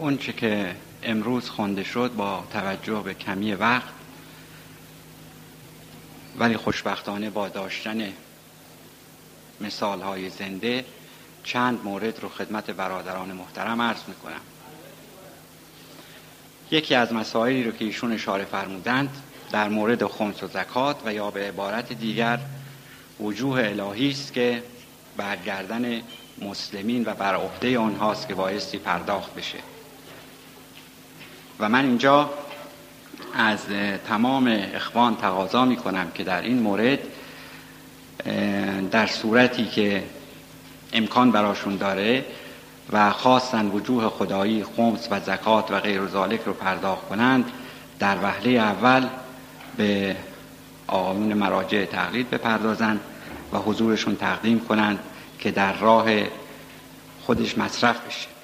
اونچه که امروز خونده شد با توجه به کمی وقت ولی خوشبختانه با داشتن مثال های زنده چند مورد رو خدمت برادران محترم عرض می‌کنم. یکی از مسائلی رو که ایشون اشاره فرمودند در مورد خمس و زکات و یا به عبارت دیگر وجوه الهی است که برگردن مسلمین و بر عهده آنهاست که بایستی پرداخت بشه. و من اینجا از تمام اخوان تقاضا می کنم که در این مورد در صورتی که امکان براشون داره و خواستن وجوه خدایی خمس و زکات و غیر ذالک رو پرداخت کنند در وهله اول به آقایون مراجع تقلید بپردازند و حضورشون تقدیم کنند که در راه خودش مصرف بشه.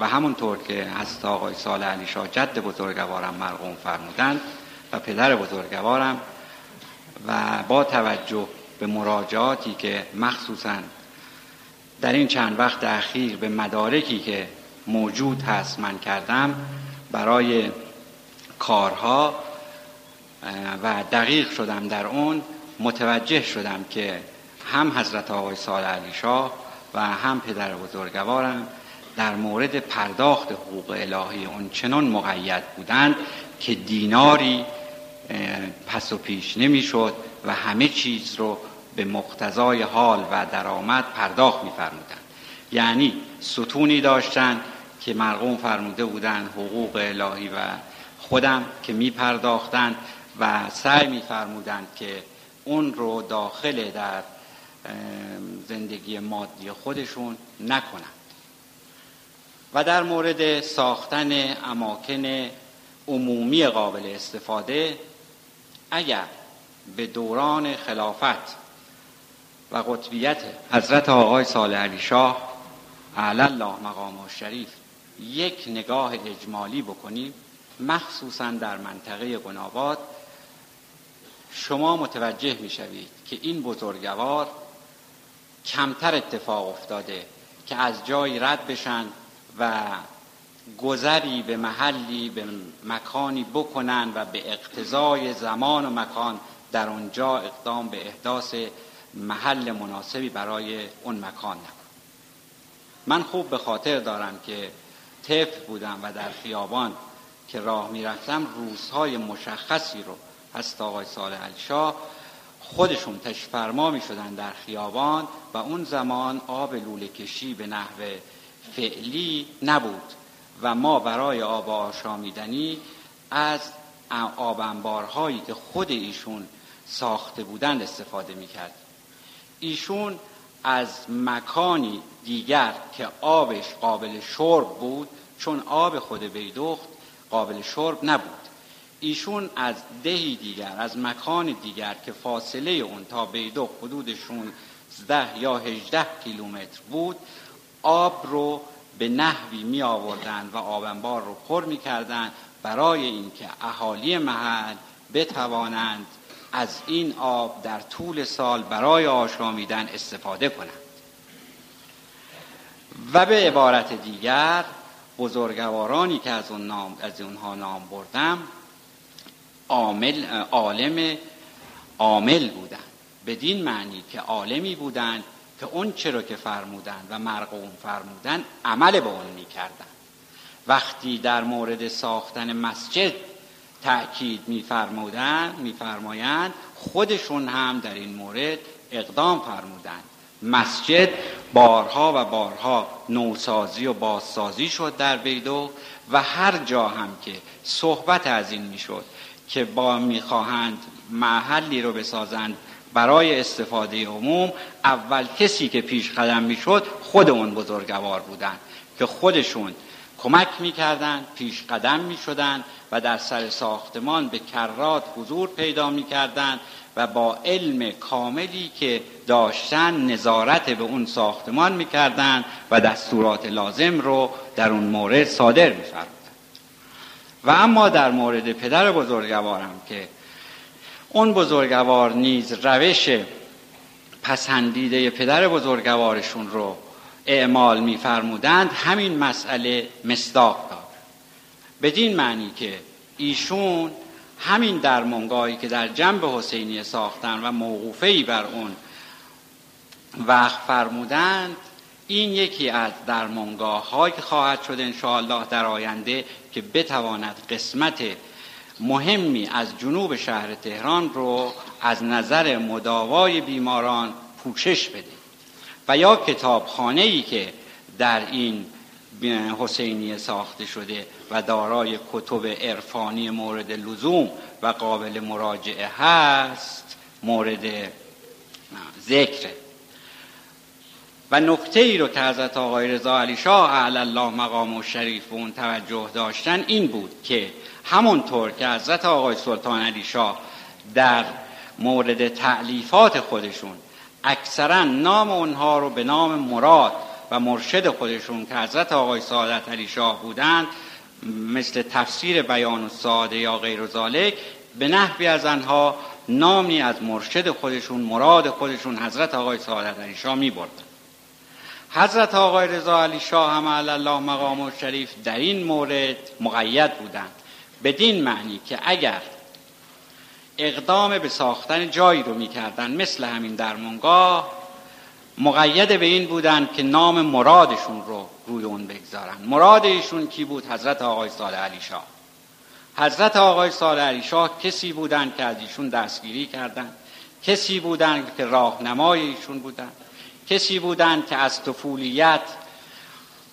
و همونطور که از آقای سال علی شاه جد بزرگوارم مرقوم فرمودند و پدر بزرگوارم و با توجه به مراجعاتی که مخصوصا در این چند وقت اخیر به مدارکی که موجود هست من کردم برای کارها و دقیق شدم در اون متوجه شدم که هم حضرت آقای سال علی شاه و هم پدر بزرگوارم در مورد پرداخت حقوق الهی اون چنان مقید بودند که دیناری پس و پیش نمی‌شد و همه چیز رو به مقتضای حال و درآمد پرداخت میفرمودند. یعنی ستونی داشتند که مرقوم فرموده بودند حقوق الهی و خودم که می پرداختند و سعی میفرمودند که اون رو داخل در زندگی مادی خودشون نکنند. و در مورد ساختن اماکن عمومی قابل استفاده اگر به دوران خلافت و قطبیت حضرت آقای صالح علی شاه اعلی الله مقام شریف یک نگاه اجمالی بکنیم مخصوصا در منطقه گناباد شما متوجه می شوید که این بزرگوار کمتر اتفاق افتاده که از جای رد بشن و گذری به محلی به مکانی بکنن و به اقتضای زمان و مکان در اونجا اقدام به احداث محل مناسبی برای اون مکان نکن. من خوب به خاطر دارم که طفل بودم و در خیابان که راه می‌رفتم روزهای مشخصی رو هست آقای صالح الشاه خودشون تشفرما می شدن در خیابان و اون زمان آب لوله کشی به نحو فعلی نبود و ما برای آب آشامیدنی از آب انبارهایی که خود ایشون ساخته بودند استفاده می کرد ایشون از مکانی دیگر که آبش قابل شرب بود چون آب خود بیدخت قابل شرب نبود. ایشون از دهی دیگر از مکان دیگر که فاصله اون تا بیدخت حدود 16 یا 18 کیلومتر بود آب رو به نحوی می آوردن و آبنبار رو پر می کردن برای اینکه اهالی محل بتوانند از این آب در طول سال برای آشامیدن استفاده کنند. و به عبارت دیگر بزرگوارانی که از, اون نام، از اونها نام بردم عامل عالم عامل بودند. بدین معنی که عالمی بودند که اون چرا که فرمودند و مرقوم فرمودند عمل به اون می‌کردند وقتی در مورد ساختن مسجد تأکید میفرمودند میفرمایند خودشون هم در این مورد اقدام فرمودند. مسجد بارها و بارها نوسازی و بازسازی شد در بیدو و هر جا هم که صحبت از این می‌شد که با می‌خواهند محلی رو بسازند برای استفاده عموم اول کسی که پیش قدم می‌شد خود اون بزرگوار بودند که خودشون کمک می‌کردند پیش قدم می‌شدند و در سر ساختمان به کرات حضور پیدا می‌کردند و با علم کاملی که داشتن نظارت به اون ساختمان می‌کردند و دستورات لازم رو در اون مورد صادر میفرمودند و اما در مورد پدر بزرگوارم که اون بزرگوار نیز روش پسندیده پدر بزرگوارشون رو اعمال میفرمودند همین مسئله مصداق داد. بدین معنی که ایشون همین درمانگاهی که در جنب حسینیه ساختن و موقوفه بر اون وقت فرمودند این یکی از درمانگاه هایی که خواهد شد انشاءالله در آینده که بتواند قسمت مهمی از جنوب شهر تهران رو از نظر مداوای بیماران پوشش بده. و یا کتابخانه ای که در این حسینیه ساخته شده و دارای کتب عرفانی مورد لزوم و قابل مراجعه هست مورد ذکره و نکته ای رو که حضرت آقای رضا علی شاه الله مقام و شریف به اون توجه داشتن این بود که همونطور که حضرت آقای سلطان علی شاه در مورد تعلیفات خودشون اکثرا نام اونها رو به نام مراد و مرشد خودشون که حضرت آقای سعادت علی شاه بودند مثل تفسیر بیان و ساده یا غیر ذالک به نحوی از آنها نامی از مرشد خودشون مراد خودشون حضرت آقای سعادت علی شاه می بردن. حضرت آقای رضا علی شاه هم الله مقام و شریف در این مورد مقید بودند بدین معنی که اگر اقدام به ساختن جایی رو می‌کردن مثل همین درمونگاه مقید به این بودند که نام مرادشون رو روی اون بگذارن. مراد ایشون کی بود؟ حضرت آقای صالح علی شاه. حضرت آقای صالح علی شاه کسی بودند که از ایشون دستگیری کردند کسی بودند که راهنمای ایشون بودند کسی بودند که از طفولیت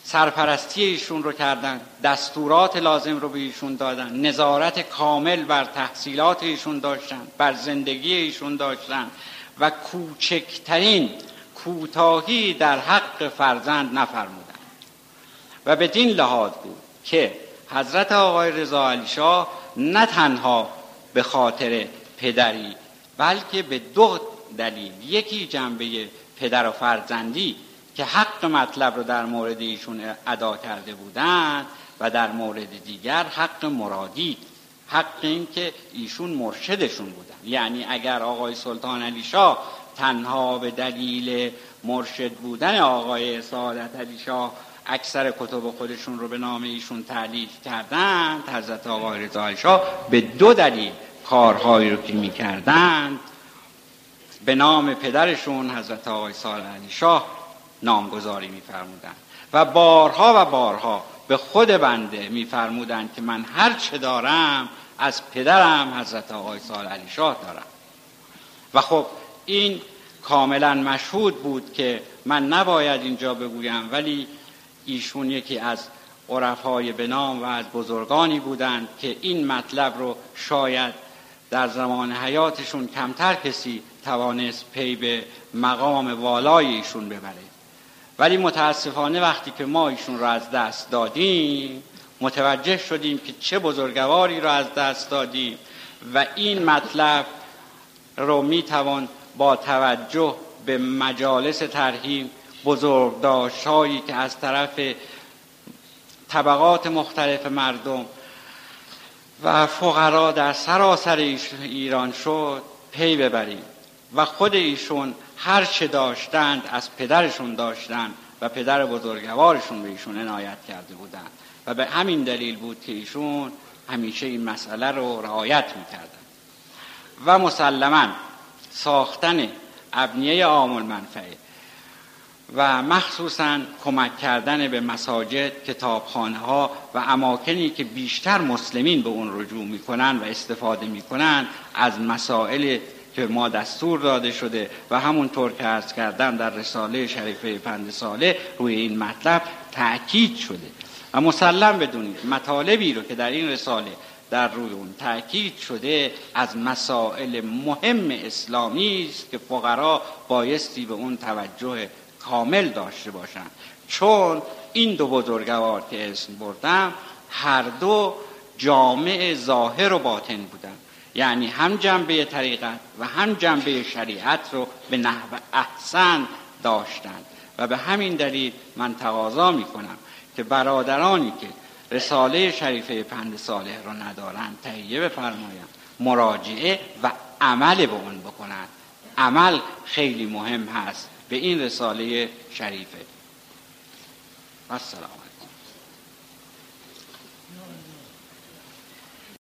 سرپرستی ایشون رو کردن دستورات لازم رو به ایشون دادن نظارت کامل بر تحصیلات ایشون داشتن بر زندگی ایشون داشتن و کوچکترین کوتاهی در حق فرزند نفرمودن. و به دین لحاظ بود که حضرت آقای رضا علی شاه نه تنها به خاطر پدری بلکه به دو دلیل یکی جنبه پدر و فرزندی که حق مطلب رو در مورد ایشون ادا کرده بودند و در مورد دیگر حق مرادی حق این که ایشون مرشدشون بودن. یعنی اگر آقای سلطان علی شاه تنها به دلیل مرشد بودن آقای سعادت علی شاه اکثر کتب خودشون رو به نام ایشون تعلیف کردند حضرت آقای رضا شاه به دو دلیل کارهایی رو که می‌کردند. به نام پدرشون حضرت آقای صالح علی شاه نامگذاری میفرمودند. و بارها و بارها به خود بنده میفرمودند که من هر چه دارم از پدرم حضرت آقای صالح علی شاه دارم. و خب این کاملا مشهود بود که من نباید اینجا بگویم ولی ایشون یکی از عرفای به نام و از بزرگانی بودند که این مطلب رو شاید در زمان حیاتشون کمتر کسی توانست پی به مقام والای ایشون ببره. ولی متاسفانه وقتی که ما ایشون رو از دست دادیم متوجه شدیم که چه بزرگواری رو از دست دادیم و این مطلب رو می‌توان با توجه به مجالس ترهیم بزرگداشت هایی که از طرف طبقات مختلف مردم و فقرا در سراسر ایران شد پی ببریم. و خود ایشون هر چه داشتند از پدرشون داشتند و پدر بزرگوارشون به ایشون عنایت کرده بودند. و به همین دلیل بود که ایشون همیشه این مسئله رو رعایت می‌کردن. و مسلما ساختن ابنیه عام المنفعه و مخصوصا کمک کردن به مساجد کتابخانه ها و اماکنی که بیشتر مسلمین به اون رجوع می‌کنن و استفاده می‌کنن از مسائل که ما دستور داده شده و همونطور که ارز کردم در رساله شریفه پند ساله روی این مطلب تأکید شده. و مسلم بدونید مطالبی رو که در این رساله در روی اون تأکید شده از مسائل مهم اسلامی است که فقرا بایستی به اون توجه کامل داشته باشند. چون این دو بزرگوار که اسم بردم هر دو جامع ظاهر و باطن بودند. یعنی هم جنبه طریقت و هم جنبه شریعت رو به نحو احسن داشتند و به همین دلیل من تقاضا می کنم که برادرانی که رساله شریفه پند صالح رو ندارند تهیه بفرمایند مراجعه و عمل به اون بکنند عمل خیلی مهم هست به این رساله شریفه. و السلام